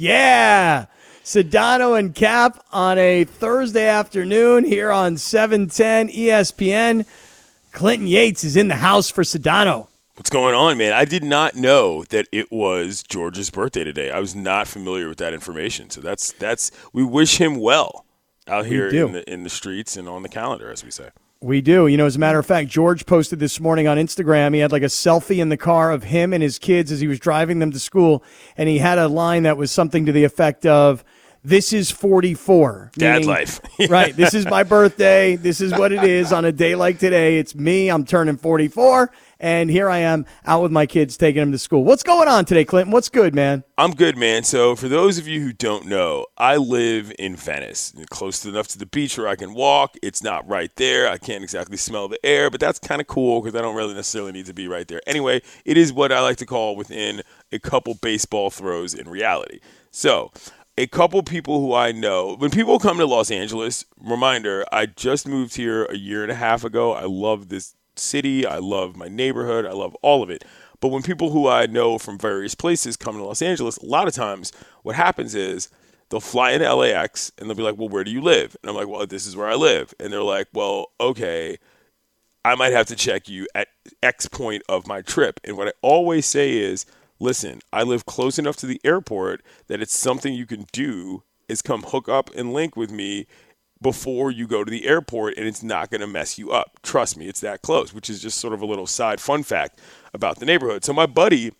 Yeah. Sedano and Cap on a Thursday afternoon here on 710 ESPN. Clinton Yates is in the house for Sedano. What's going on, man? I did not know that it was George's birthday today. I was not familiar with that information. So that's that's we wish him well out here in the in the streets and on the calendar, as we say. We do. You know, as a matter of fact, George posted this morning on Instagram. He had like a selfie in the car of him and his kids as he was driving them to school. And he had a line that was something to the effect of, This is 44. Dad meaning, life. right. This is my birthday. This is what it is on a day like today. It's me. I'm turning 44 and here I am out with my kids taking them to school. What's going on today, Clinton? What's good, man? I'm good, man. So, for those of you who don't know, I live in Venice, close enough to the beach where I can walk. It's not right there. I can't exactly smell the air, but that's kind of cool because I don't really necessarily need to be right there. Anyway, it is what I like to call within a couple baseball throws in reality. So, a couple people who I know, when people come to Los Angeles, reminder, I just moved here a year and a half ago. I love this city. I love my neighborhood. I love all of it. But when people who I know from various places come to Los Angeles, a lot of times what happens is they'll fly into LAX and they'll be like, Well, where do you live? And I'm like, Well, this is where I live. And they're like, Well, okay, I might have to check you at X point of my trip. And what I always say is, Listen, I live close enough to the airport that it's something you can do is come hook up and link with me before you go to the airport and it's not going to mess you up. Trust me, it's that close, which is just sort of a little side fun fact about the neighborhood. So my buddy,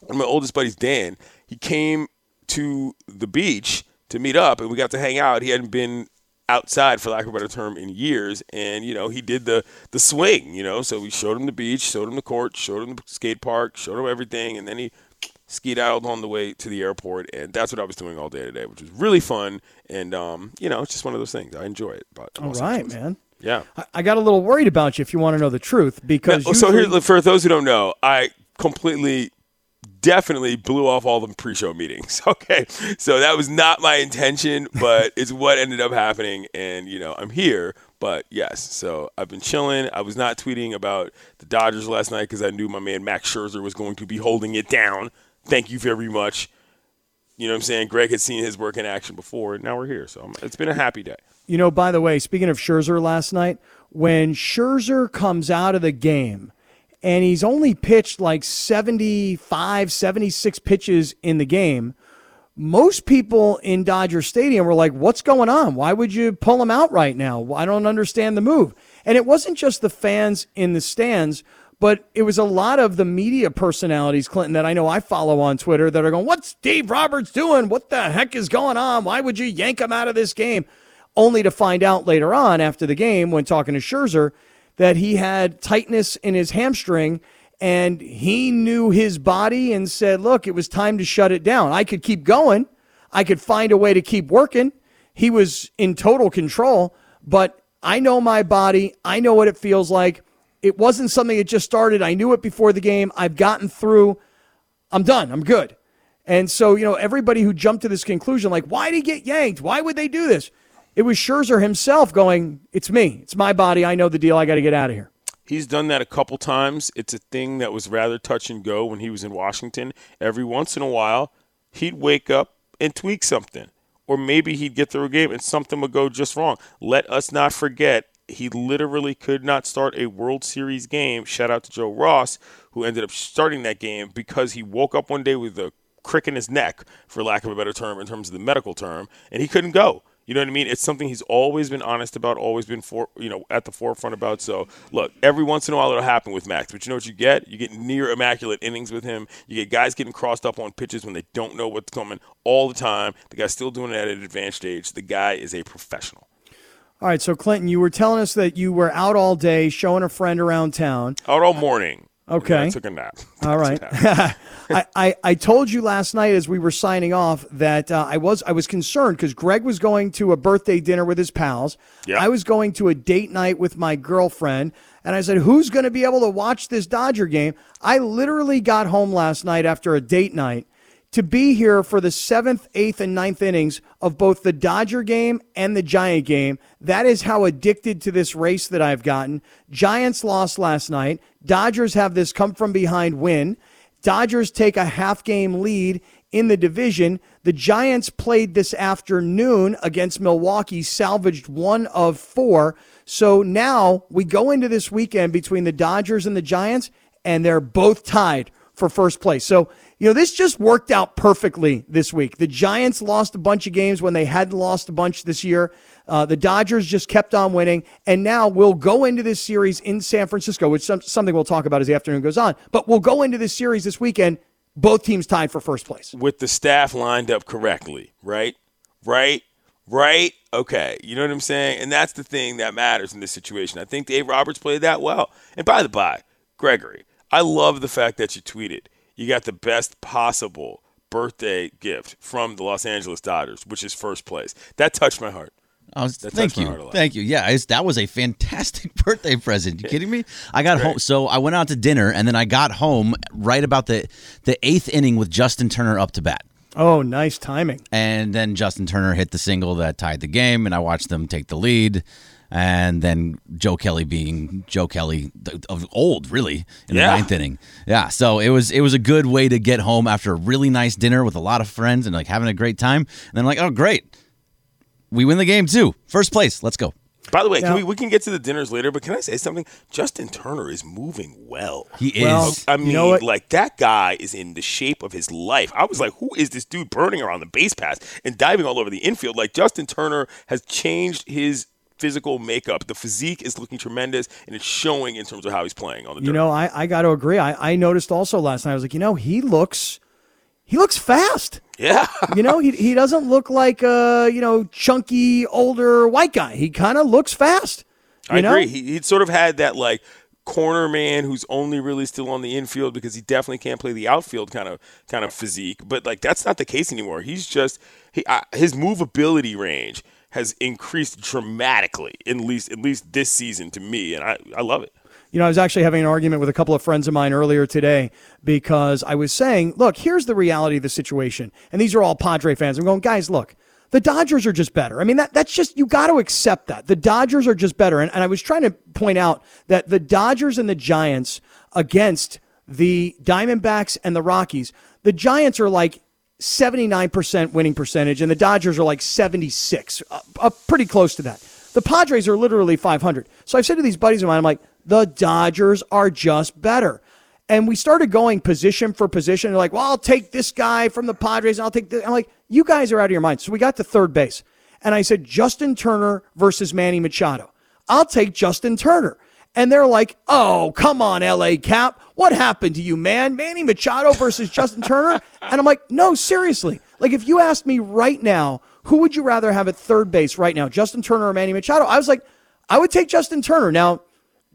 one of my oldest buddies, Dan, he came to the beach to meet up and we got to hang out. He hadn't been outside for lack of a better term in years and you know he did the the swing you know so we showed him the beach showed him the court showed him the skate park showed him everything and then he skedaddled on the way to the airport, and that's what I was doing all day today, which was really fun. And um, you know, it's just one of those things. I enjoy it. But all right, man. Yeah, I, I, got a little worried about you if you want to know the truth because so here for those who don't know, I completely definitely blew off all the pre-show meetings. Okay, so that was not my intention, but it's what ended up happening, and you know I'm here. But yes, so I've been chilling. I was not tweeting about the Dodgers last night because I knew my man Max Scherzer was going to be holding it down thank you very much. You know what I'm saying? Greg had seen his work in action before, and now we're here. So it's been a happy day. You know, by the way, speaking of Scherzer last night, when Scherzer comes out of the game and he's only pitched like 75, 76 pitches in the game, most people in Dodger Stadium were like, What's going on? Why would you pull him out right now? I don't understand the move. And it wasn't just the fans in the stands but it was a lot of the media personalities, Clinton, that I know I follow on Twitter that are going, What's Steve Roberts doing? What the heck is going on? Why would you yank him out of this game? Only to find out later on after the game when talking to Scherzer that he had tightness in his hamstring and he knew his body and said, Look, it was time to shut it down. I could keep going, I could find a way to keep working. He was in total control, but I know my body, I know what it feels like. It wasn't something that just started. I knew it before the game. I've gotten through. I'm done. I'm good. And so, you know, everybody who jumped to this conclusion, like, why did he get yanked? Why would they do this? It was Scherzer himself going, it's me. It's my body. I know the deal. I got to get out of here. He's done that a couple times. It's a thing that was rather touch and go when he was in Washington. Every once in a while, he'd wake up and tweak something. Or maybe he'd get through a game and something would go just wrong. Let us not forget he literally could not start a World Series game. Shout out to Joe Ross, who ended up starting that game because he woke up one day with a crick in his neck, for lack of a better term, in terms of the medical term, and he couldn't go. You know what I mean? It's something he's always been honest about, always been for you know at the forefront about. So look, every once in a while it'll happen with Max, but you know what you get? You get near immaculate innings with him. You get guys getting crossed up on pitches when they don't know what's coming all the time. The guy's still doing it at an advanced stage. The guy is a professional. All right, so Clinton, you were telling us that you were out all day showing a friend around town. Out all morning. Okay. I took a nap. All right. I, I, I, told you last night as we were signing off that uh, I was I was concerned because Greg was going to a birthday dinner with his pals. Yep. I was going to a date night with my girlfriend. And I said, who's going to be able to watch this Dodger game? I literally got home last night after a date night to be here for the seventh, eighth, and ninth innings of both the Dodger game and the Giant game. That is how addicted to this race that I've gotten. Giants lost last night. Dodgers have this come from behind win. Dodgers take a half game lead in the division. The Giants played this afternoon against Milwaukee, salvaged one of four. So now we go into this weekend between the Dodgers and the Giants, and they're both tied for first place. So, you know, this just worked out perfectly this week. The Giants lost a bunch of games when they hadn't lost a bunch this year. Uh, the Dodgers just kept on winning, and now we'll go into this series in San Francisco, which something we'll talk about as the afternoon goes on. But we'll go into this series this weekend, both teams tied for first place. With the staff lined up correctly, right? Right? Right? Okay. You know what I'm saying? And that's the thing that matters in this situation. I think Dave Roberts played that well. And by the by, Gregory, I love the fact that you tweeted you got the best possible birthday gift from the Los Angeles Dodgers, which is first place. That touched my heart. I was, thank you, thank you. Yeah, that was a fantastic birthday present. You kidding me? I got home, so I went out to dinner, and then I got home right about the the eighth inning with Justin Turner up to bat. Oh, nice timing! And then Justin Turner hit the single that tied the game, and I watched them take the lead and then Joe Kelly being Joe Kelly of old, really in yeah. the ninth inning. Yeah, so it was it was a good way to get home after a really nice dinner with a lot of friends and like having a great time. And then like, oh great, we win the game too, first place. Let's go. By the way, can we, we can get to the dinners later, but can I say something? Justin Turner is moving well. He is. Well, I mean, you know like that guy is in the shape of his life. I was like, who is this dude burning around the base pass and diving all over the infield? Like Justin Turner has changed his physical makeup. The physique is looking tremendous, and it's showing in terms of how he's playing on the. Dirt. You know, I, I got to agree. I, I noticed also last night. I was like, you know, he looks he looks fast. Yeah. you know, he he doesn't look like a you know chunky older white guy. He kind of looks fast. I know? agree. He, he sort of had that like corner man who's only really still on the infield because he definitely can't play the outfield kind of kind of physique. But like that's not the case anymore. He's just he uh, his movability range has increased dramatically, at least at least this season to me, and I, I love it. You know, I was actually having an argument with a couple of friends of mine earlier today because I was saying, look, here's the reality of the situation. And these are all Padre fans. I'm going, guys, look, the Dodgers are just better. I mean, that, that's just, you got to accept that. The Dodgers are just better. And, and I was trying to point out that the Dodgers and the Giants against the Diamondbacks and the Rockies, the Giants are like 79% winning percentage, and the Dodgers are like 76, uh, pretty close to that. The Padres are literally 500. So I've said to these buddies of mine, I'm like, the Dodgers are just better. And we started going position for position. They're like, well, I'll take this guy from the Padres, and I'll take this. I'm like, you guys are out of your mind. So we got to third base. And I said, Justin Turner versus Manny Machado. I'll take Justin Turner. And they're like, oh, come on, LA Cap. What happened to you, man? Manny Machado versus Justin Turner? And I'm like, no, seriously. Like, if you asked me right now, who would you rather have at third base right now, Justin Turner or Manny Machado? I was like, I would take Justin Turner. Now,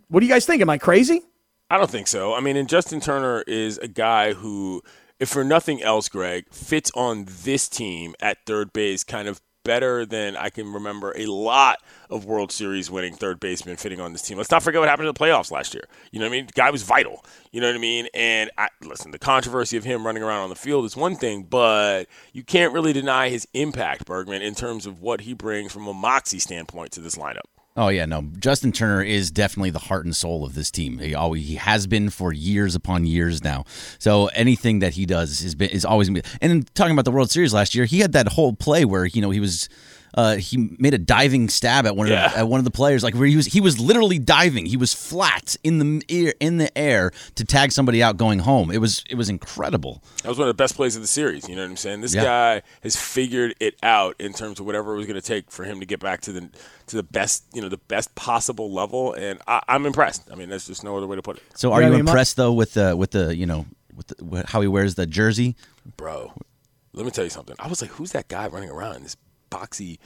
what do you guys think? Am I crazy? I don't think so. I mean, and Justin Turner is a guy who, if for nothing else, Greg, fits on this team at third base kind of better than I can remember a lot of World Series winning third baseman fitting on this team. Let's not forget what happened in the playoffs last year. You know what I mean? The guy was vital. You know what I mean? And I, listen, the controversy of him running around on the field is one thing, but you can't really deny his impact, Bergman, in terms of what he brings from a moxie standpoint to this lineup. Oh yeah, no. Justin Turner is definitely the heart and soul of this team. He always, he has been for years upon years now. So anything that he does is been is always be. And talking about the World Series last year, he had that whole play where you know he was uh, he made a diving stab at one of yeah. the, at one of the players, like where he was he was literally diving. He was flat in the air in the air to tag somebody out going home. It was it was incredible. That was one of the best plays of the series. You know what I'm saying? This yeah. guy has figured it out in terms of whatever it was going to take for him to get back to the to the best you know the best possible level, and I, am I'm impressed. I mean, there's just no other way to put it. So, are you, you impressed though with the with the you know with, the, how he wears the jersey, bro? Let me tell you something. I was like, who's that guy running around in this boxy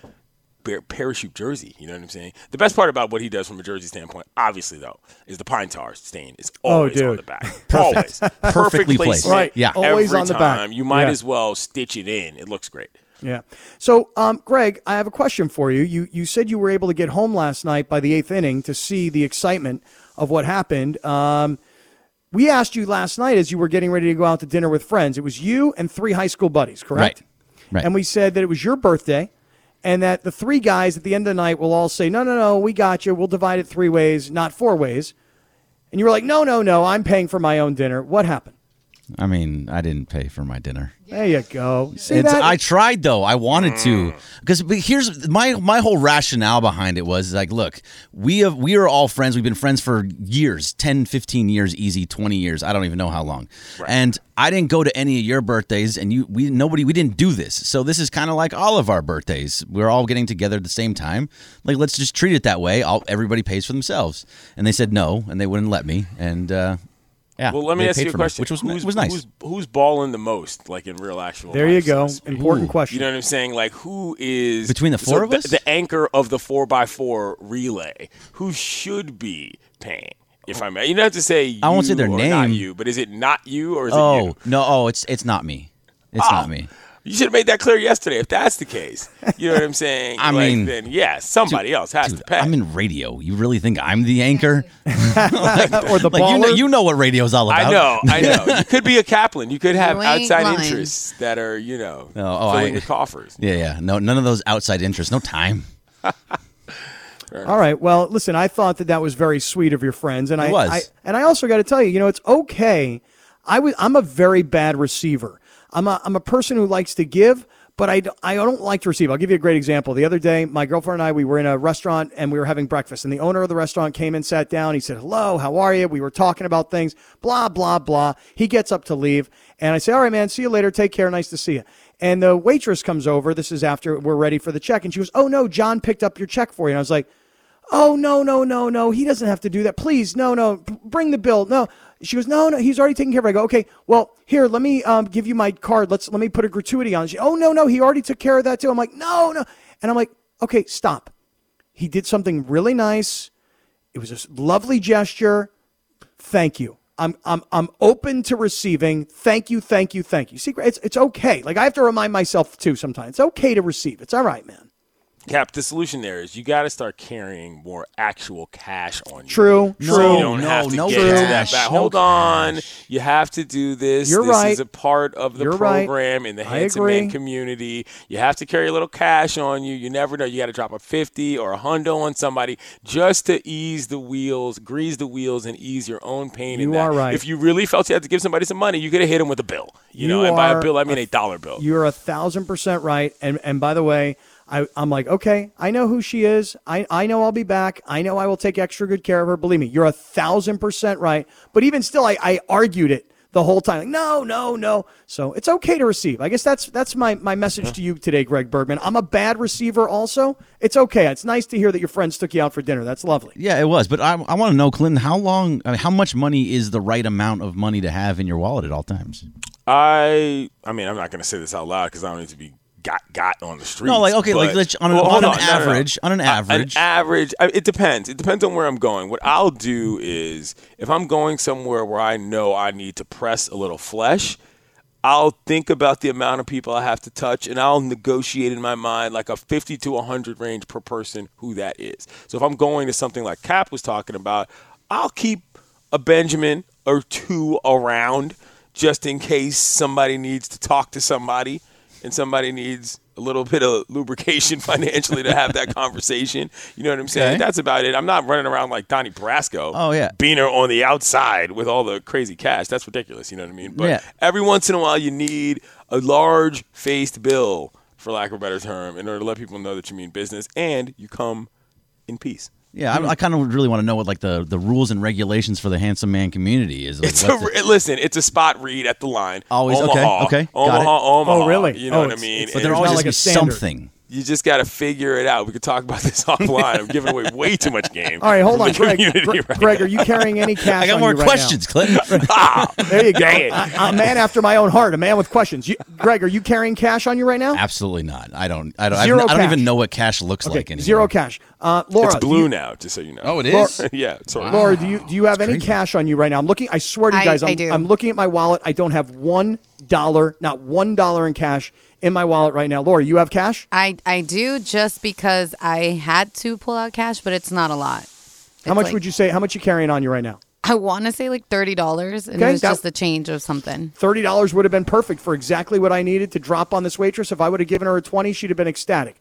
parachute jersey. You know what I'm saying? The best part about what he does from a jersey standpoint, obviously though, is the pine tar stain is oh, always oh, on the back. always perfectly placed. Right. Yeah. Always Every on the time. back. You might yeah. as well stitch it in. It looks great. Yeah. So, um, Greg, I have a question for you. You you said you were able to get home last night by the eighth inning to see the excitement of what happened. Um, we asked you last night as you were getting ready to go out to dinner with friends. It was you and three high school buddies, correct? Right. Right. And we said that it was your birthday and that the three guys at the end of the night will all say, no, no, no, we got you. We'll divide it three ways, not four ways. And you were like, no, no, no, I'm paying for my own dinner. What happened? I mean, I didn't pay for my dinner. There you go. See It's, that? I tried though. I wanted to because here's my my whole rationale behind it was like, look, we have we are all friends. We've been friends for years, 10, 15 years, easy, 20 years. I don't even know how long. And I didn't go to any of your birthdays and you we nobody we didn't do this. So this is kind of like all of our birthdays. We're all getting together at the same time. Like let's just treat it that way. All everybody pays for themselves. And they said no and they wouldn't let me and uh yeah, Well, let me ask you a for me, question. which was who's, was nice. Who's, who's balling the most, like in real actual? there you go. to? Important Ooh. question. You know what I'm saying? Like, who is Between the so four of us? The anchor of the four x four relay. Who should be paying? If I may, you don't have to say. I won't say their or Not name. you, but is it not you or is it Oh you? no! Oh, it's it's not me. It's Oh. not me. You should have made that clear yesterday. If that's the case, you know what I'm saying. I Like, mean, then yeah, somebody else has Dude, to pay. I'm in radio. You really think I'm the anchor? or the Like you know, baller. you know what radio's all about. I know, I know. You could be a Kaplan. You could have You outside lying. interests that are, you know, Oh, oh, filling I- the coffers. Yeah, yeah. No, none of those outside interests. No time. All right. Well, listen, I thought that that was very sweet of your friends, and I, was. I and I also got to tell you, you know, it's okay. I was I'm a very bad receiver. I'm a I'm a person who likes to give, but I, I don't like to receive. I'll give you a great example. The other day, my girlfriend and I we were in a restaurant and we were having breakfast, and the owner of the restaurant came and sat down. He said, "Hello, how are you?" We were talking about things, blah blah blah. He gets up to leave, and I say, "All right, man, see you later. Take care. Nice to see you." And the waitress comes over. This is after we're ready for the check, and she goes, "Oh no, John picked up your check for you." And I was like. Oh no no no no! He doesn't have to do that. Please, no no. Bring the bill. No. She goes, no no. He's already taken care of. I go, okay. Well, here, let me um, give you my card. Let's let me put a gratuity on. She, oh no no. He already took care of that too. I'm like, no no. And I'm like, okay, stop. He did something really nice. It was a lovely gesture. Thank you. I'm I'm I'm open to receiving. Thank you, thank you, thank you. See, it's it's okay. Like I have to remind myself too sometimes. It's okay to receive. It's all right, man. Cap, the solution there is you got to start carrying more actual cash on you. True, No, true. You don't no, have to no get into that cash, back. no Hold on. cash. You have to do this. You're this right. is a part of the You're right. program in the Handsome Man community. You have to carry a little cash on you. You never know. You got to drop a 50 or a hundo on somebody just to ease the wheels, grease the wheels, and ease your own pain. in You that. are right. If you really felt you had to give somebody some money, you could have hit them with a bill. You, You know, and by a bill, I mean a a dollar bill. You're a thousand percent right. And and by the way, I, I'm like, okay, I know who she is. I, I know I'll be back. I know I will take extra good care of her. Believe me, you're a thousand percent right. But even still, I, I argued it the whole time. Like, no, no, no. So it's okay to receive. I guess that's that's my, my message uh-huh. to you today, Greg Bergman. I'm a bad receiver also. It's okay. It's nice to hear that your friends took you out for dinner. That's lovely. Yeah, it was. But I, I want to know, Clinton, how long? I mean, how much money is the right amount of money to have in your wallet at all times? I I mean, I'm not going to say this out loud because I don't need to be got got on the street. No, like, okay, like, but- let's- on an- Well, on hold an no, no, no. average- on an uh, average. an average. I, it depends. It depends on where I'm going. What I'll do is if I'm going somewhere where I know I need to press a little flesh. I'll think about the amount of people I have to touch and I'll negotiate in my mind like a 50 to 100 range per person who that is. So if I'm going to something like Cap was talking about, I'll keep a Benjamin or two around just in case somebody needs to talk to somebody and somebody needs a little bit of lubrication financially to have that conversation. You know what I'm saying? Okay. That's about it. I'm not running around like Donnie Brasco. Oh, yeah. Beaner on the outside with all the crazy cash. That's ridiculous. You know what I mean? But Yeah. every once in a while, you need a large faced bill, for lack of a better term, in order to let people know that you mean business and you come in peace. Yeah, I, I kind of really want to know what like the, the rules and regulations for the handsome man community is. Like, It's a, what's the- listen. It's a spot read at the line. Always- okay, Omaha, okay, got Omaha, it. Omaha. Oh, really? You know Oh, what I mean? it's- but And there always like a be standard. something. You just got to figure it out. We could talk about this offline. I'm giving away way too much game. All right, hold on, Greg. community Greg, right Greg, are you carrying any cash? I got on more you right questions, Clinton. Ah, There you go. Dang it. I, a man after my own heart. A man with questions. You, Greg, are you carrying cash on you right now? Absolutely not. I don't. I don't. Zero don't, I don't even know what cash looks Okay, like anymore. zero cash. Uh, Laura, it's blue you- now, just so you know. Oh, it is. Laura- yeah. Sorry. Laura, do you do you have any cash on you right now? I'm looking. I swear to you I- guys, I'm, I do. I'm looking at my wallet. I don't have one dollar, not one dollar in cash in my wallet right now. Laura, you have cash? I, I do just because I had to pull out cash, but it's not a lot. How much would you say? How much you carrying on you right now? I want to say like thirty dollars, and Okay, it was that- just the change of something. Thirty dollars would have been perfect for exactly what I needed to drop on this waitress. If I would have given her a twenty, she'd have been ecstatic.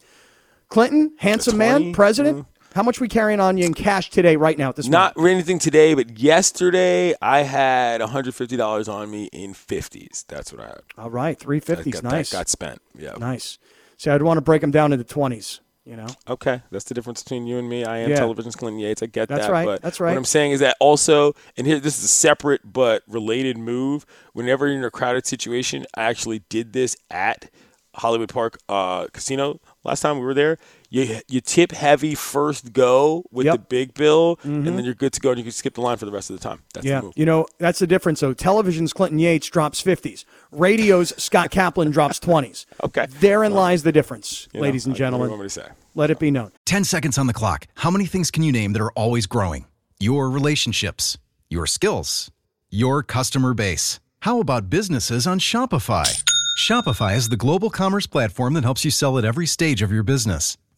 Clinton, handsome man, president. How much we carrying on you in cash today, right now at this Not moment? anything today, but yesterday I had $150 on me in 50s. That's what I had. All right, three fifties. Nice, That got spent. Yeah. nice. See, I'd want to break them down into twenties. You know, Okay, that's the difference between you and me. I am Yeah. television's Clinton Yates. I get That's that. right, But that's right. What I'm saying is that also, and here this is a separate but related move. Whenever you're in a crowded situation, I actually did this at Hollywood Park uh, Casino last time we were there. You you tip heavy first go with Yep. the big bill, and mm-hmm. then you're good to go, and you can skip the line for the rest of the time. That's yeah. the move. You know, that's the difference. So, television's Clinton Yates drops fifties. Radio's Scott Kaplan drops twenties. Okay. Therein lies the difference, You know, ladies and like, what do you gentlemen. want me say? Let it be known. 10 seconds on the clock. How many things can you name that are always growing? Your relationships, your skills, your customer base. How about businesses on Shopify? Shopify is the global commerce platform that helps you sell at every stage of your business.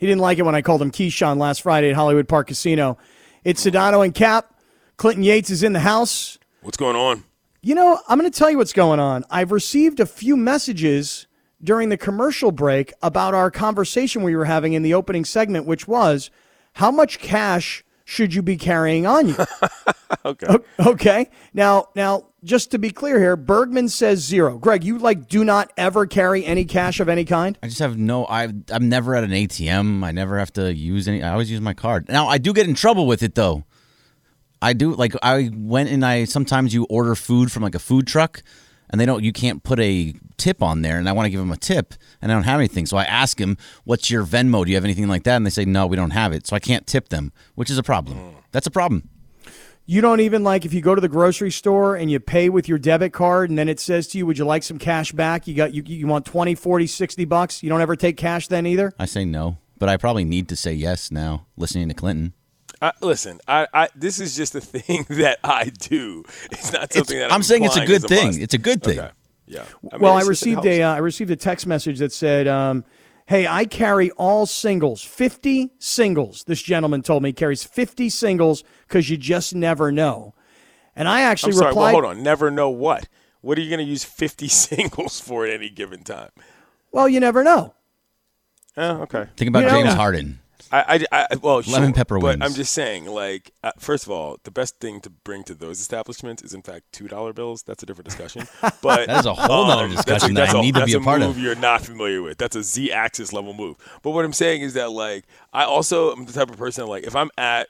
He didn't like it when I called him Keyshawn last Friday at Hollywood Park Casino. It's Sedano and Cap. Clinton Yates is in the house. What's going on? You know, I'm going to tell you what's going on. I've received a few messages during the commercial break about our conversation we were having in the opening segment, which was how much cash should you be carrying on you? Okay. okay. Now, now, just to be clear here, Bergman says zero. Greg, you like do not ever carry any cash of any kind. I just have no. I I'm never at an ATM. I never have to use any. I always use my card. Now I do get in trouble with it though. I do like I went and I sometimes you order food from like a food truck, and they don't. You can't put a tip on there, and I want to give them a tip, and I don't have anything. So I ask them, "What's your Venmo? Do you have anything like that?" And they say, "No, we don't have it." So I can't tip them, which is a problem. Hmm. That's a problem. You don't even like if you go to the grocery store and you pay with your debit card and then it says to you, "Would you like some cash back?" You got you you want 20, 40, 60 bucks. You don't ever take cash then either? I say no, but I probably need to say yes now. Listening to Clinton. I, listen, I, I this is just a thing that I do. It's not something that I'm, I'm saying it's a good a thing. must. It's a good thing. Okay. Yeah. I mean, well, I it's just- it received a uh, I received a text message that said, um, "Hey, I carry all singles, 50 singles." This gentleman told me he carries 50 singles cuz you just never know. And I actually I'm sorry. replied, Well, hold on. Never know what. What are you going to use 50 singles for at any given time? "Well, you never know." Oh, okay. Think about You know- James Harden. I, I, I well, Lemon sure, pepper but wings. I'm just saying, like, uh, first of all, the best thing to bring to those establishments is, in fact, two dollar bills. That's a different discussion. But That is a whole um, that's discussion that that's I need to be a part of. move You're not familiar with. That's a z-axis level move. But what I'm saying is that, like, I also am the type of person like, if I'm at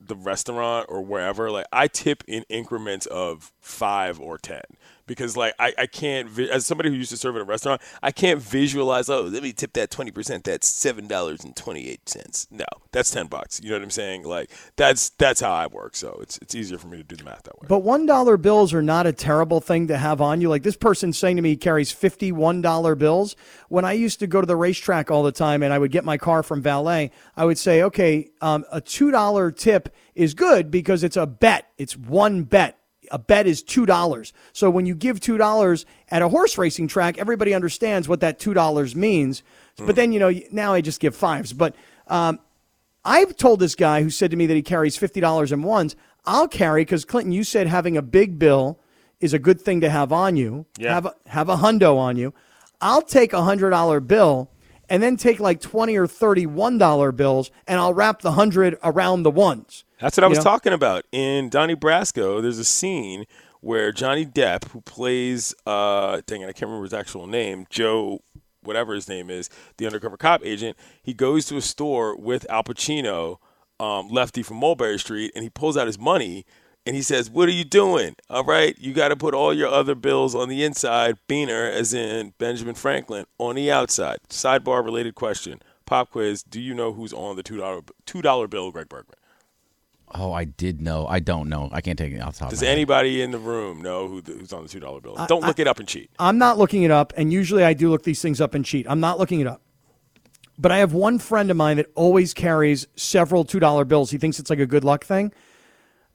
the restaurant or wherever, like I tip in increments of five or ten because like I, I can't as somebody who used to serve at a restaurant, I can't visualize. Oh, let me tip that twenty percent. That's seven dollars and twenty eight cents. No, that's ten bucks. You know what I'm saying? Like that's that's how I work. So it's it's easier for me to do the math that way. But one dollar bills are not a terrible thing to have on you. Like this person saying to me he carries fifty one dollar bills. When I used to go to the racetrack all the time and I would get my car from valet, I would say, okay, um, a two dollar tip is good because it's a bet. It's one bet. A bet is two dollars. So when you give two dollars at a horse racing track, everybody understands what that two dollars means. But then you know now I just give fives. But um, I've told this guy who said to me that he carries fifty dollars in ones. I'll carry because Clinton, you said having a big bill is a good thing to have on you. Yeah. Have a, have a hundo on you. I'll take a hundred dollar bill and then take like twenty or thirty one dollar bills, and I'll wrap the hundred around the ones. That's what I was talking about. In Donnie Brasco, there's a scene where Johnny Depp, who plays, uh, dang it, I can't remember his actual name, Joe, whatever his name is, the undercover cop agent, he goes to a store with Al Pacino, um, Lefty from Mulberry Street, and he pulls out his money and he says, What are you doing? All right, you got to put all your other bills on the inside, Beaner, as in Benjamin Franklin, on the outside. Sidebar related question. Pop quiz Do you know who's on the $2, $2 bill, Greg Bergman? Oh, I did know. I don't know. I can't take it off the top. Does of my head. anybody in the room know who the, who's on the two dollar bill? Don't look it up and cheat. I'm not looking it up, and usually I do look these things up and cheat. I'm not looking it up. But I have one friend of mine that always carries several two dollar bills. He thinks it's like a good luck thing.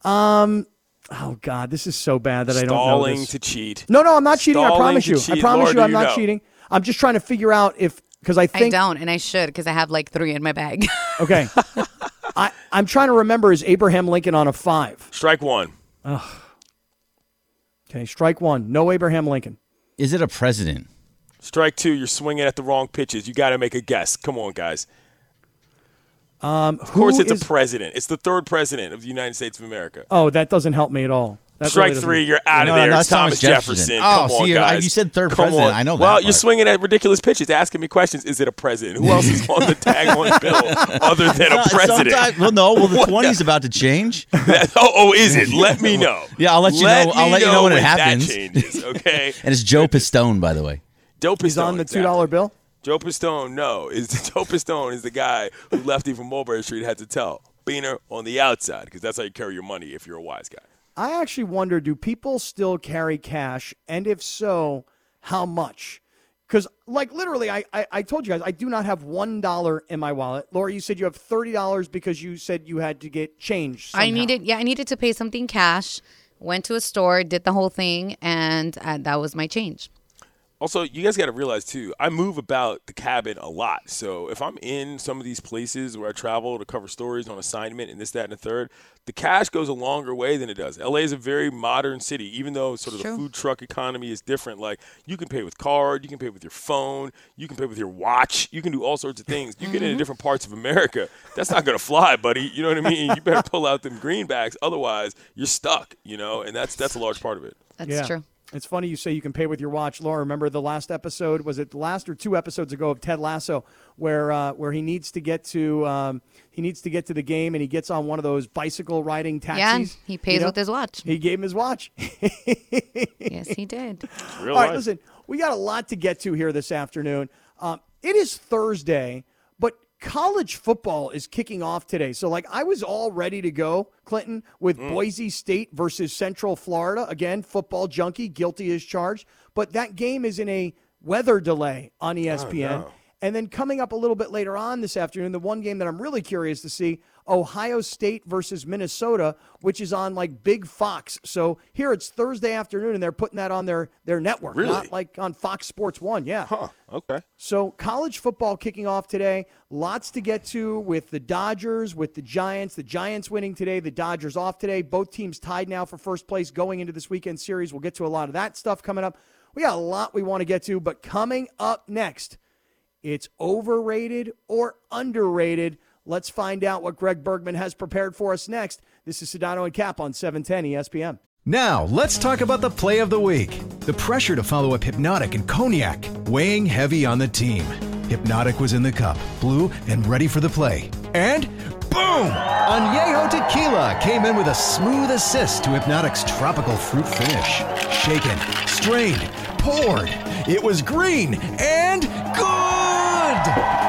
Um, oh God, this is so bad that I don't know Stalling this. to cheat. No, no, I'm not cheating. I promise you. cheat. I promise Laura, you, I'm not know? cheating. I'm just trying to figure out if because I think I don't, and I should because I have like three in my bag. okay. I I'm trying to remember is Abraham Lincoln on a five? Strike one. Okay, strike one. No Abraham Lincoln. Is it a president? Strike two. You're swinging at the wrong pitches. You got to make a guess. Come on, guys. Um, Of course, it's is- a president. It's the third president of the United States of America. Oh, that doesn't help me at all. That Strike really three, you're out of no, there. that's it's Thomas Thomas Jefferson. Jefferson. Come Oh, on, see, I- guys. you said third Come president. on. I know that Well, you're part. swinging at ridiculous pitches, asking me questions. Is it a president? Who else is on the tag on bill other than a Uh, president? sometime- well, no. Well, the What? 20's about to change. That- oh, oh, is it? Let me know. Yeah, I'll let you Let know- I'll let you know when it that happens. changes, okay? And it's Joe Pistone, by the way. Joe He's Pistone, on the two dollar bill. Joe Pistone, no, is Joe Pistone is the guy who Lefty from Mulberry Street had to tell Beaner on the outside because that's how you carry your money if you're a wise guy. I actually wonder: Do people still carry cash, and if so, how much? Because, like, literally, I, I I told you guys I do not have one dollar in my wallet. Laura, you said you have thirty dollars because you said you had to get change. I needed, yeah, I needed to pay something cash. Went to a store, did the whole thing, and uh, that was my change. Also, you guys got to realize too, I move about the cabin a lot. So if I'm in some of these places where I travel to cover stories on assignment and this, that, and the third, the cash goes a longer way than it does. LA is a very modern city, even though sort of True. the food truck economy is different. Like you can pay with card, you can pay with your phone, you can pay with your watch, you can do all sorts of things. You get into mm-hmm. different parts of America, that's not gonna fly, buddy. You know what I mean? You better pull out them greenbacks, otherwise you're stuck. You know, and that's that's a large part of it. That's Yeah. true. It's funny you say you can pay with your watch, Laura. Remember the last episode? Was it the last or two episodes ago of Ted Lasso, where uh, where he needs to get to um, he needs to get to the game and he gets on one of those bicycle riding taxis. Yeah, taxis. he pays you know? with his watch. He gave him his watch. yes, he did. Real All right, life. listen, we got a lot to get to here this afternoon. Um, it is Thursday, but college football is kicking off today. So, like, I was all ready to go, Clinton, with mm. Boise State versus Central Florida. Again, football junkie, guilty as charged. But that game is in a weather delay on oh, ESPN. And then coming up a little bit later on this afternoon, the one game that I'm really curious to see Ohio State versus Minnesota, which is on like Big Fox. So here it's Thursday afternoon, and they're putting that on their, their network, Really? not like on Fox Sports 1. Yeah. Huh, okay. So college football kicking off today. Lots to get to with the Dodgers, with the Giants. The Giants winning today, the Dodgers off today. Both teams tied now for first place going into this weekend series. We'll get to a lot of that stuff coming up. We got a lot we want to get to, but coming up next, it's overrated or underrated. Let's find out what Greg Bergman has prepared for us next. This is Sedano and Cap on E 710 ESPN. Now, let's talk about the play of the week. The pressure to follow up Hpnotiq and Cognac, weighing heavy on the team. Hpnotiq was in the cup, blue, and ready for the play. And boom! Añejo Tequila came in with a smooth assist to Hpnotiq's tropical fruit finish. Shaken, strained, poured. It was green and good!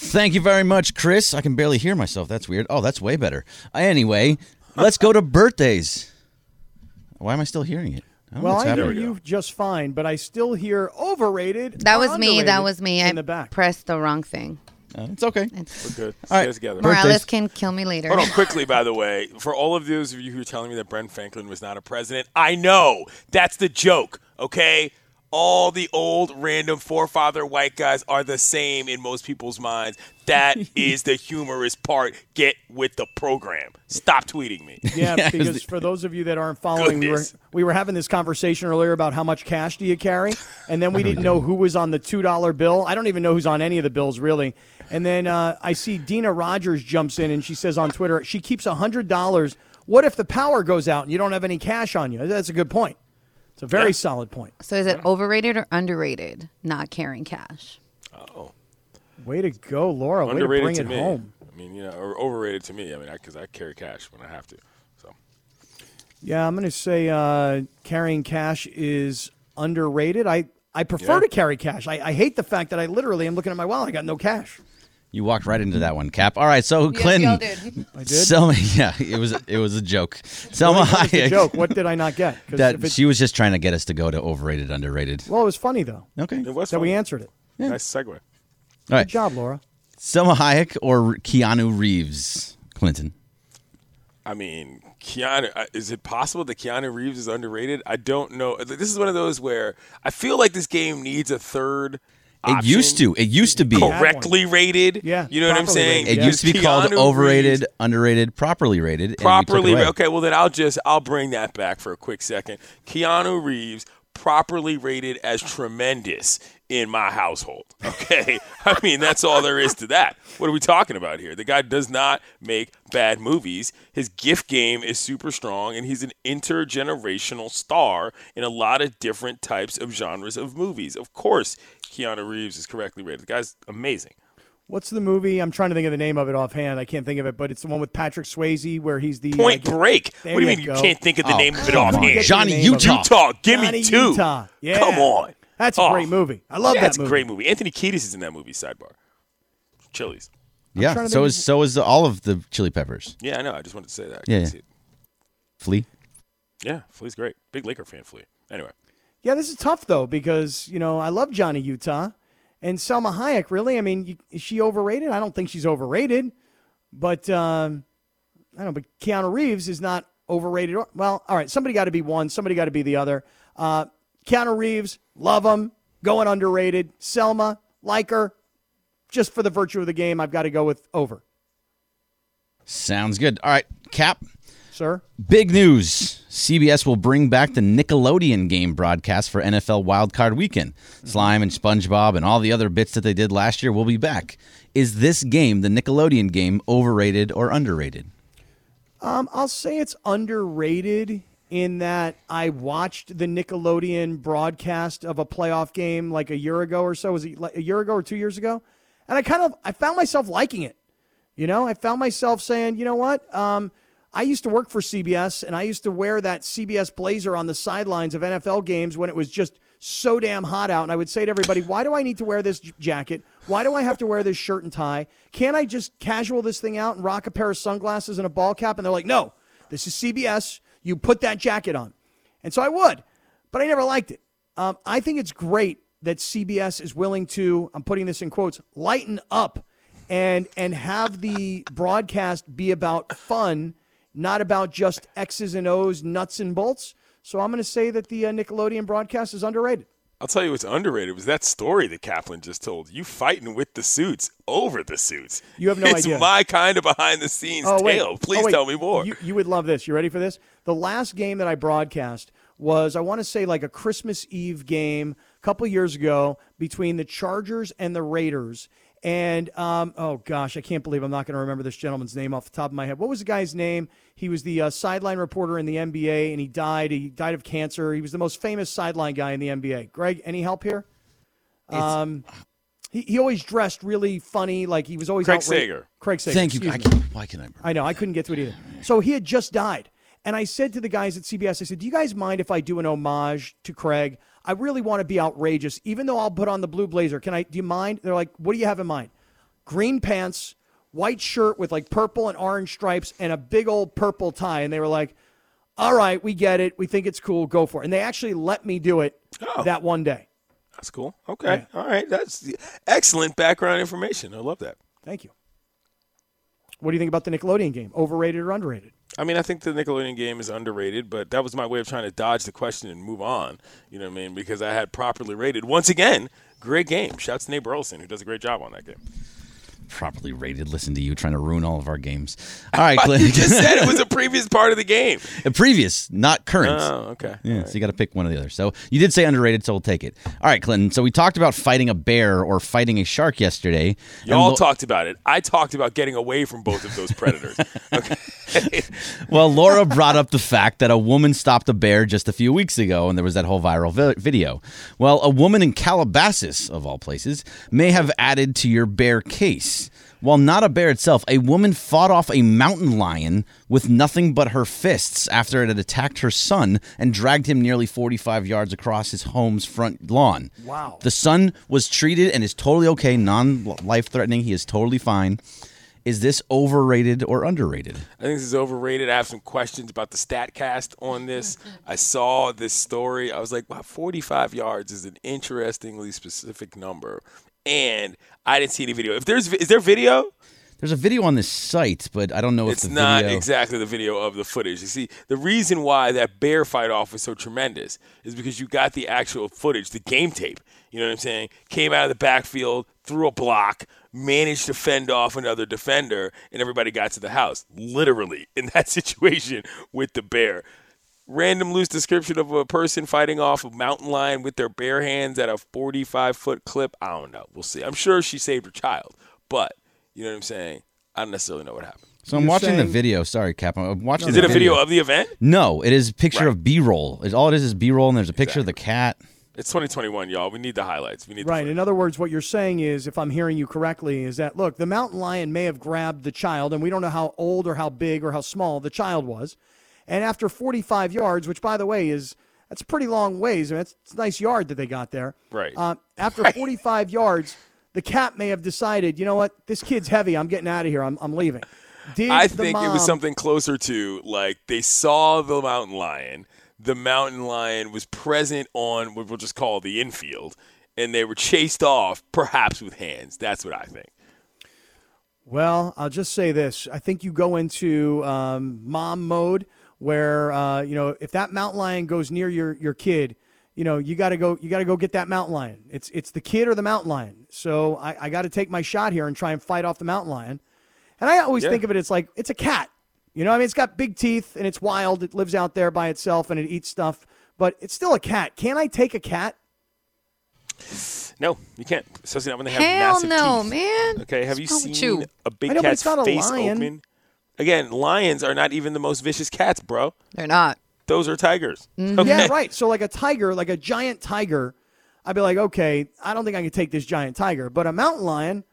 Thank you very much, Chris. I can barely hear myself. That's weird. Oh, that's way better. Anyway, let's go to birthdays. Why am I still hearing it? I Well, what's I hear you just fine, but I still hear overrated. That was me. That was me. in I the back. pressed the wrong thing. Uh, it's okay. We're good. All right. Stay together. Birthdays. Morales can kill me later. Hold on, quickly, by the way, for all of those of you who are telling me that Ben Franklin was not a president, I know that's the joke, okay? All the old random forefather white guys are the same in most people's minds. That is the humorous part. Get with the program. Stop tweeting me. Yeah, Yeah, it was because for those of you that aren't following, we were we were having this conversation earlier about how much cash do you carry, and then we didn't know who was on the two dollar bill. I don't even know who's on any of the bills really. And then uh, I see Dina Rogers jumps in and she says on Twitter she keeps hundred dollars. What if the power goes out and you don't have any cash on you? That's a good point. It's a very solid point. so is it overrated or underrated not carrying cash? Oh, Way to go, Laura. Way to bring to it me. home. I mean, you know, or overrated to me. I mean, because I, carry cash when I have to. So Yeah, I'm going to say uh, carrying cash is underrated. I, I prefer Yeah. to carry cash. I, I hate the fact that I literally am looking at my wallet. I got no cash. You walked right into that one, Cap. All right, so Clinton. I did. Salma, yeah, it was it was a joke. Salma What was Hayek. joke? What did I not get? That it- she was just trying to get us to go to overrated, underrated. well, it was funny though Okay. it was that we answered it. Nice segue. All Good right. job, Laura. Salma Hayek or Keanu Reeves, Clinton. I mean, Keanu, uh, is it possible that Keanu Reeves is underrated? I don't know. This is one of those where I feel like this game needs a third. It option. used to. It used to be. Correctly rated. Yeah, you know what I'm saying. rated, It used to be called overrated, Reeves underrated, properly rated. and we took it properly. away. Okay, well then I'll just I'll bring that back for a quick second. Keanu Reeves properly rated as tremendous in my household. Okay, I mean that's all there is to that. What are we talking about here? The guy does not make bad movies. His gift game is super strong, and he's an intergenerational star in a lot of different types of genres of movies. Of course, Keanu Reeves is correctly rated. The guy's amazing. What's the movie? I'm trying to think of the name of it offhand. I can't think of it, but it's the one with Patrick Swayze where he's the Point uh, Break. There What do you you mean you can't think of the Oh, name of it offhand? Johnny the name. Utah. Utah, give Johnny me two. Utah. Yeah. Come on. That's a Oh. great movie. I love yeah, that it's movie. a great movie. Anthony Kiedis is in that movie. Sidebar. Chili's. Yeah. So is so is the, all of the Chili Peppers. Yeah, I know. I just wanted to say that. I Yeah, yeah. see it. Flea. Yeah, Flea's great. Big Laker fan, Flea. Anyway, Yeah, this is tough though because you know I love Johnny Utah and Salma Hayek. Really, I mean, you, is she overrated? I don't think she's overrated, but um, I don't know. But Keanu Reeves is not overrated. Well, all right, somebody got to be one. Somebody got to be the other. Uh, Keanu Reeves, love him. Going underrated. Salma, like her. Just for the virtue of the game, I've got to go with over, Sounds good. All right, Cap. Sir. Big news. CBS will bring back the Nickelodeon game broadcast for NFL Wildcard Weekend. Slime and SpongeBob and all the other bits that they did last year will be back. Is this game, the Nickelodeon game, overrated or underrated? Um, I'll say it's underrated in that I watched the Nickelodeon broadcast of a playoff game like a year ago or so. Was it like a year ago or two years ago? And I kind of I found myself liking it. You know, I found myself saying, you know what? Um, I used to work for CBS, and I used to wear that CBS blazer on the sidelines of NFL games when it was just so damn hot out. And I would say to everybody, why do I need to wear this jacket? Why do I have to wear this shirt and tie? Can't I just casual this thing out and rock a pair of sunglasses and a ball cap? And they're like, no, this is CBS. You put that jacket on. And so I would, but I never liked it. Um, I think it's great that CBS is willing to, I'm putting this in quotes, lighten up and and have the broadcast be about fun, not about just X's and O's, nuts and bolts. So I'm going to say that the uh, Nickelodeon broadcast is underrated. I'll tell you what's underrated was that story that Kaplan just told. You fighting with the suits over the suits. You have no it's idea. It's my kind of behind the scenes Oh, wait. tale. Please Oh, tell me more. You, you would love this. You ready for this? The last game that I broadcast was, I want to say, like a Christmas Eve game a couple years ago between the Chargers and the Raiders. And, um, oh gosh, I can't believe I'm not going to remember this gentleman's name off the top of my head. What was the guy's name? He was the uh, sideline reporter in the NBA, and he died. He died of cancer. He was the most famous sideline guy in the NBA. Greg, any help here? Um, he, he always dressed really funny, like he was always Craig outra- Sager. Craig Sager. Thank you. excuse I can't, why can I? I know. I couldn't get to it either. So he had just died. And I said to the guys at CBS, I said, Do you guys mind if I do an homage to Craig? I really want to be outrageous, even though I'll put on the blue blazer. Can I? Do you mind? They're like, What do you have in mind? Green pants, white shirt with like purple and orange stripes, and a big old purple tie. And they were like, All right, we get it. We think it's cool. Go for it. And they actually let me do it Oh. that one day. That's cool. Okay. All right. That's excellent background information. I love that. Thank you. What do you think about the Nickelodeon game? Overrated or underrated? I mean, I think the Nickelodeon game is underrated, but that was my way of trying to dodge the question and move on. You know what I mean? Because I had properly rated. Once again, great game. Shouts to Nate Burleson, who does a great job on that game. Properly rated. Listen to you trying to ruin all of our games. All right, Clint. you just said it was a previous part of the game. A previous, not current. Oh, okay. Yeah, so you got to pick one or the other. So you did say underrated, so we'll take it. All right, Clinton. So we talked about fighting a bear or fighting a shark yesterday. Y'all Lo- talked about it. I talked about getting away from both of those predators. Okay. Well, Laura brought up the fact that a woman stopped a bear just a few weeks ago, and there was that whole viral vi- video. Well, a woman in Calabasas, of all places, may have added to your bear case. While not a bear itself, a woman fought off a mountain lion with nothing but her fists after it had attacked her son and dragged him nearly 45 yards across his home's front lawn. Wow. The son was treated and is totally okay, non life threatening. He is totally fine. Is this overrated or underrated? I think this is overrated. I have some questions about the StatCast on this. I saw this story. I was like, wow, 45 yards is an interestingly specific number. And I didn't see any video. If there's is there video? There's a video on this site, but I don't know It's if the not video. exactly the video of the footage. You see, the reason why that bear fight off was so tremendous is because you got the actual footage, the game tape. You know what I'm saying? Came out of the backfield, threw a block, managed to fend off another defender, and everybody got to the house. Literally in that situation with the bear. Random loose description of a person fighting off a mountain lion with their bare hands at a 45 foot clip. I don't know. We'll see. I'm sure she saved her child, but you know what I'm saying? I don't necessarily know what happened. so I'm You're watching the video. Sorry, Cap. I'm watching. Is the it a video of the event? No, it is a picture Right. of B-roll. It's- All it is is B-roll, and there's a picture of the cat. It's 2021, y'all. We need the highlights. We need the Right. footage. In other words, what you're saying is, if I'm hearing you correctly, is that look, the mountain lion may have grabbed the child, and we don't know how old or how big or how small the child was. And after 45 yards, which by the way is that's a pretty long ways. I mean, it's, it's a nice yard that they got there. Right. Uh, after 45 yards, the cat may have decided, you know what, this kid's heavy. I'm getting out of here. I'm, I'm leaving. Did I think it was something closer to like they saw the mountain lion. The mountain lion was present on what we'll just call the infield, and they were chased off, perhaps with hands. That's what I think. Well, I'll just say this. I think you go into um, mom mode where uh, you know if that mountain lion goes near your your kid, you know you got to go you got to go get that mountain lion. It's it's the kid or the mountain lion. So I, I got to take my shot here and try and fight off the mountain lion. And I always Yeah. think of it it's like it's a cat. You know, I mean, it's got big teeth and it's wild. It lives out there by itself and it eats stuff, but it's still a cat. Can I take a cat? No, you can't. Especially not when they have Hell massive no, teeth. man. Okay, have you What's wrong seen you? a big I know, cat's it's a face lion. open? Again, lions are not even the most vicious cats, bro. They're not. Those are tigers. Mm-hmm. Okay? Yeah, right. So like a tiger, like a giant tiger, I'd be like, okay, I don't think I can take this giant tiger, but a mountain lion.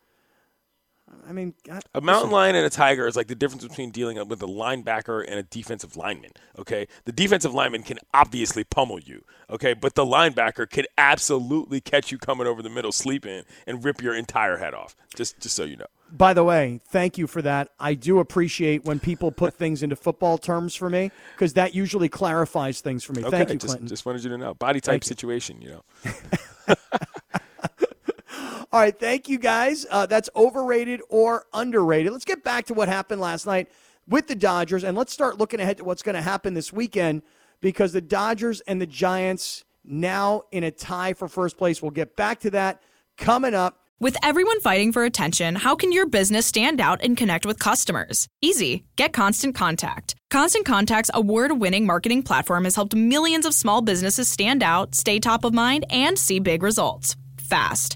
I mean, God, A mountain lion and a tiger is like the difference between dealing with a linebacker and a defensive lineman. Okay, the defensive lineman can obviously pummel you. Okay, but the linebacker can absolutely catch you coming over the middle, sleeping, and rip your entire head off. Just, just so you know. By the way, thank you for that. I do appreciate when people put things into football terms for me because that usually clarifies things for me. Okay, thank you, just, Clinton. just wanted you to know. Body type situation, you know. All right, thank you guys. Uh, that's overrated or underrated. Let's get back to what happened last night with the Dodgers, and let's start looking ahead to what's going to happen this weekend because the Dodgers and the Giants now in a tie for first place. We'll get back to that coming up. With everyone fighting for attention, how can your business stand out and connect with customers? Easy. Get Constant Contact. Constant Contact's award winning marketing platform has helped millions of small businesses stand out, stay top of mind, and see big results fast.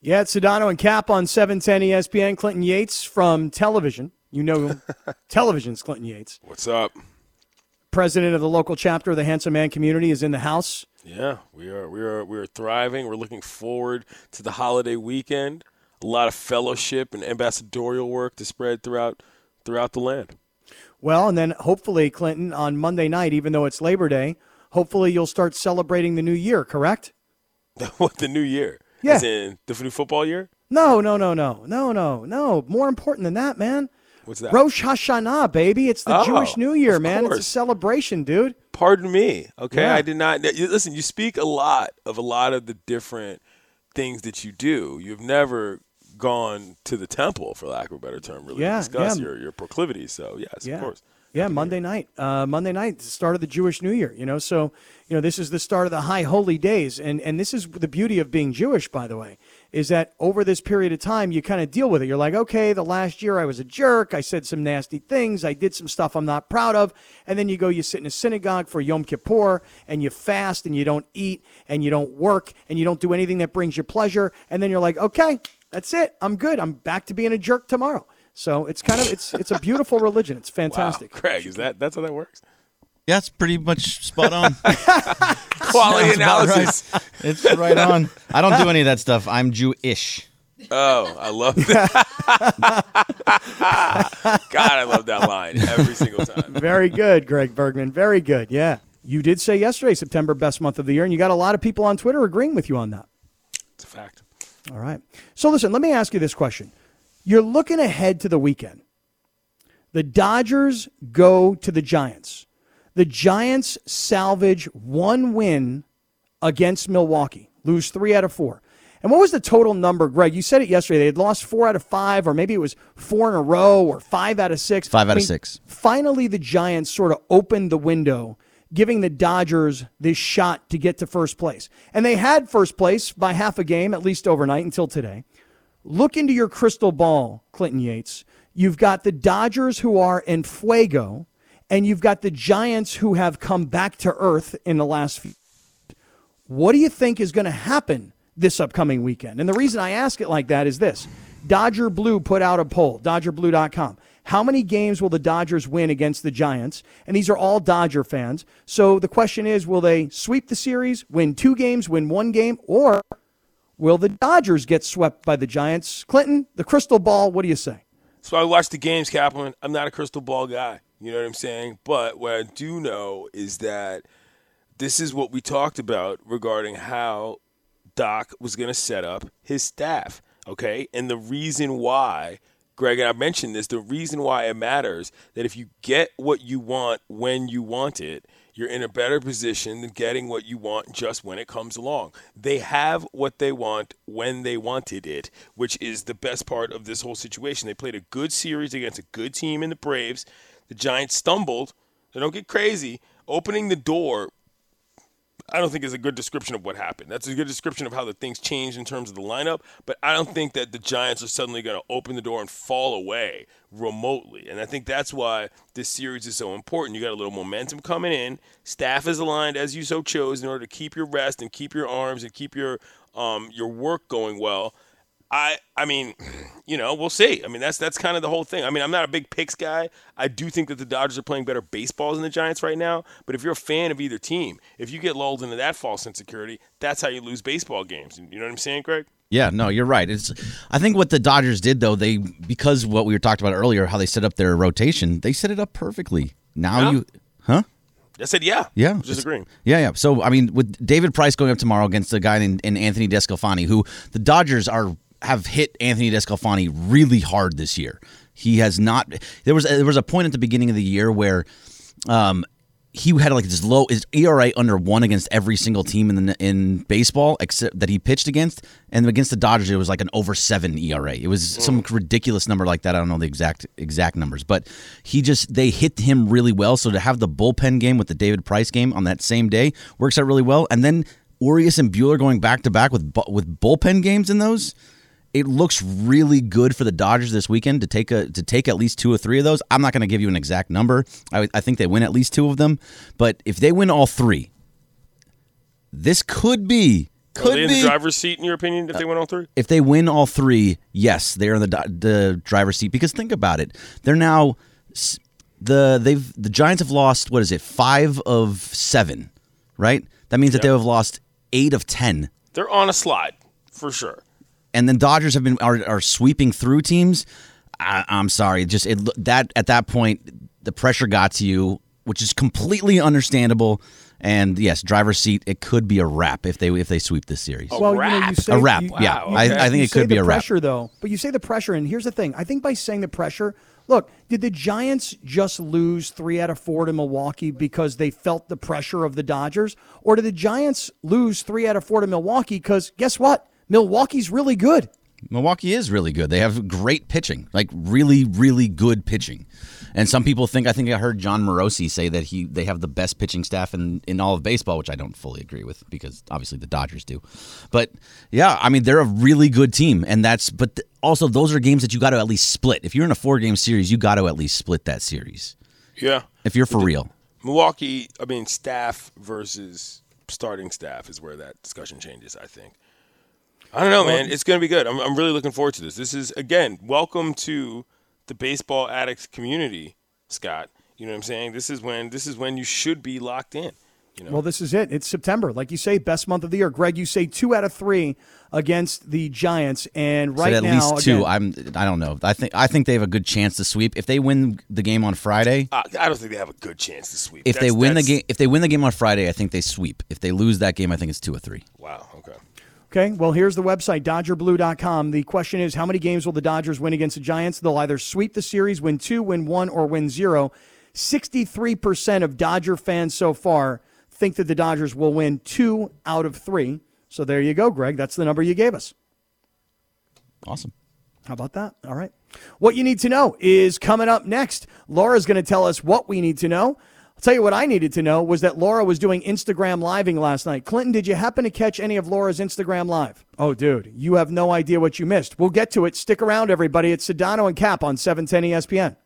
Yeah, it's Sedano and Cap on 710 ESPN. Clinton Yates from television. You know, television's Clinton Yates. What's up? President of the local chapter of the Handsome Man community is in the house. Yeah, we are we are we are thriving. We're looking forward to the holiday weekend. A lot of fellowship and ambassadorial work to spread throughout throughout the land. Well, and then hopefully, Clinton, on Monday night, even though it's Labor Day, hopefully you'll start celebrating the new year, correct? what the new year? Yeah. As in the new football year? No, no, no, no, no, no, no. More important than that, man. What's that? Rosh Hashanah, baby. It's the Oh, Jewish New Year, man. It's a celebration, dude. Pardon me. Okay, Yeah. I did not. you- Listen, you speak a lot of a lot of the different things that you do. You've never gone to the temple, for lack of a better term, really Yeah, discuss yeah. your your proclivities. So yes, Yeah. of course. Yeah, Monday night. Uh, Monday night, the start of the Jewish New Year. You know, so you know this is the start of the high holy days, and and this is the beauty of being Jewish, by the way, is that over this period of time you kind of deal with it. You're like, okay, the last year I was a jerk. I said some nasty things. I did some stuff I'm not proud of, and then you go, you sit in a synagogue for Yom Kippur, and you fast, and you don't eat, and you don't work, and you don't do anything that brings you pleasure, and then you're like, okay, that's it. I'm good. I'm back to being a jerk tomorrow. So it's kind of it's it's a beautiful religion. It's fantastic. Wow, Craig, is that that's how that works? Yeah, it's pretty much spot on. Quality Sounds about analysis. right. It's right on. I don't do any of that stuff. I'm Jewish. Oh, I love that. God, I love that line every single time. Very good, Greg Bergman. Very good. Yeah. You did say yesterday, September, best month of the year, and you got a lot of people on Twitter agreeing with you on that. It's a fact. All right. So listen, let me ask you this question. You're looking ahead to the weekend. The Dodgers go to the Giants. The Giants salvage one win against Milwaukee, lose three out of four. And what was the total number, Greg? You said it yesterday. They had lost four out of five, or maybe it was four in a row, or five out of six. Five out I of six. Finally, the Giants sort of opened the window, giving the Dodgers this shot to get to first place. And they had first place by half a game, at least overnight until today. Look into your crystal ball, Clinton Yates. You've got the Dodgers who are in fuego, and you've got the Giants who have come back to earth in the last few. What do you think is going to happen this upcoming weekend? And the reason I ask it like that is this Dodger Blue put out a poll, DodgerBlue.com. How many games will the Dodgers win against the Giants? And these are all Dodger fans. So the question is will they sweep the series, win two games, win one game, or will the Dodgers get swept by the Giants? Clinton, the crystal ball, what do you say? So I watch the games, Kaplan. I'm not a crystal ball guy. You know what I'm saying? But what I do know is that this is what we talked about regarding how Doc was going to set up his staff. Okay. And the reason why, Greg, and I mentioned this, the reason why it matters that if you get what you want when you want it, you're in a better position than getting what you want just when it comes along. They have what they want when they wanted it, which is the best part of this whole situation. They played a good series against a good team in the Braves. The Giants stumbled. Don't get crazy. Opening the door I don't think is a good description of what happened. That's a good description of how the things changed in terms of the lineup, but I don't think that the Giants are suddenly going to open the door and fall away remotely. And I think that's why this series is so important. You got a little momentum coming in. Staff is aligned as you so chose in order to keep your rest and keep your arms and keep your um, your work going well. I I mean, you know, we'll see. I mean, that's that's kind of the whole thing. I mean, I'm not a big picks guy. I do think that the Dodgers are playing better baseballs than the Giants right now. But if you're a fan of either team, if you get lulled into that false insecurity, that's how you lose baseball games. You know what I'm saying, Greg? Yeah, no, you're right. It's I think what the Dodgers did though, they because what we were talking about earlier, how they set up their rotation, they set it up perfectly. Now Yeah. you huh? I said, yeah. Yeah, just agreeing. Yeah, yeah. So I mean, with David Price going up tomorrow against a guy named in Anthony DeSclafani, who the Dodgers are have hit Anthony DeSclafani really hard this year. He has not. There was there was a point at the beginning of the year where. Um, he had like this low his ERA under one against every single team in the, in baseball except that he pitched against, and against the Dodgers it was like an over seven ERA. It was some ridiculous number like that. I don't know the exact exact numbers, but he just they hit him really well. So to have the bullpen game with the David Price game on that same day works out really well, and then Urias and Buehler going back to back with with bullpen games in those, it looks really good for the Dodgers this weekend to take a to take at least two or three of those. I'm not going to give you an exact number. I, I think they win at least two of them, but if they win all three, this could be Are could be the driver's seat, in your opinion, if they win all three? if they win all three, yes, they're in the the driver's seat. Because think about it, they're now the they've the Giants have lost what is it five of seven, right? That means that they have lost eight of ten, They're on a slide, for sure. And then Dodgers have been are, are sweeping through teams. I, I'm sorry, just it that at that point the pressure got to you, which is completely understandable. And yes, driver's seat. It could be a wrap if they if they sweep this series. well, you know, you wrap. say A wrap, you- yeah. you- I- I think you it say could be the a wrap. pressure though. But you say the pressure, and here's the thing: I think by saying the pressure, look, did the Giants just lose three out of four to Milwaukee because they felt the pressure of the Dodgers, or did the Giants lose three out of four to Milwaukee because guess what? Milwaukee's really good. Milwaukee is really good. They have great pitching, like really, really good pitching. And some people think I think I heard Jon Morosi say that he they have the best pitching staff in, in all of baseball, which I don't fully agree with because obviously the Dodgers do. But yeah, I mean they're a really good team, and that's but th- also those are games that you got to at least split. If you're in a four game series, you got to at least split that series. Yeah. If you're for real. Milwaukee, I mean, staff versus starting staff is where that discussion changes, I think. I don't know, man. It's going to be good. I'm, I'm really looking forward to this. This is, again, welcome to the baseball addicts community, Scott. You know what I'm saying? This is when this is when you should be locked in. You know? Well, this is it. It's September, like you say, best month of the year. Greg, you say two out of three against the Giants, and right Said at now, least two. again- I'm I don't know. I think I think they have a good chance to sweep if they win the game on Friday. Uh, I don't think they have a good chance to sweep. If they That's- win the game, if they win the game on Friday, I think they sweep. If they lose that game, I think it's two or three. Wow. Okay. Okay, well, here's the website, DodgerBlue.com. The question is how many games will the Dodgers win against the Giants? They'll either sweep the series, win two, win one, or win zero. 63% of Dodger fans so far think that the Dodgers will win two out of three. So there you go, Greg. That's the number you gave us. Awesome. How about that? All right. What you need to know is coming up next. Laura's going to tell us what we need to know. I'll tell you what I needed to know was that Laura was doing Instagram living last night. Clinton, did you happen to catch any of Laura's Instagram live? Oh, dude, you have no idea what you missed. We'll get to it. Stick around, everybody. It's Sedano and Cap on E 710 ESPN.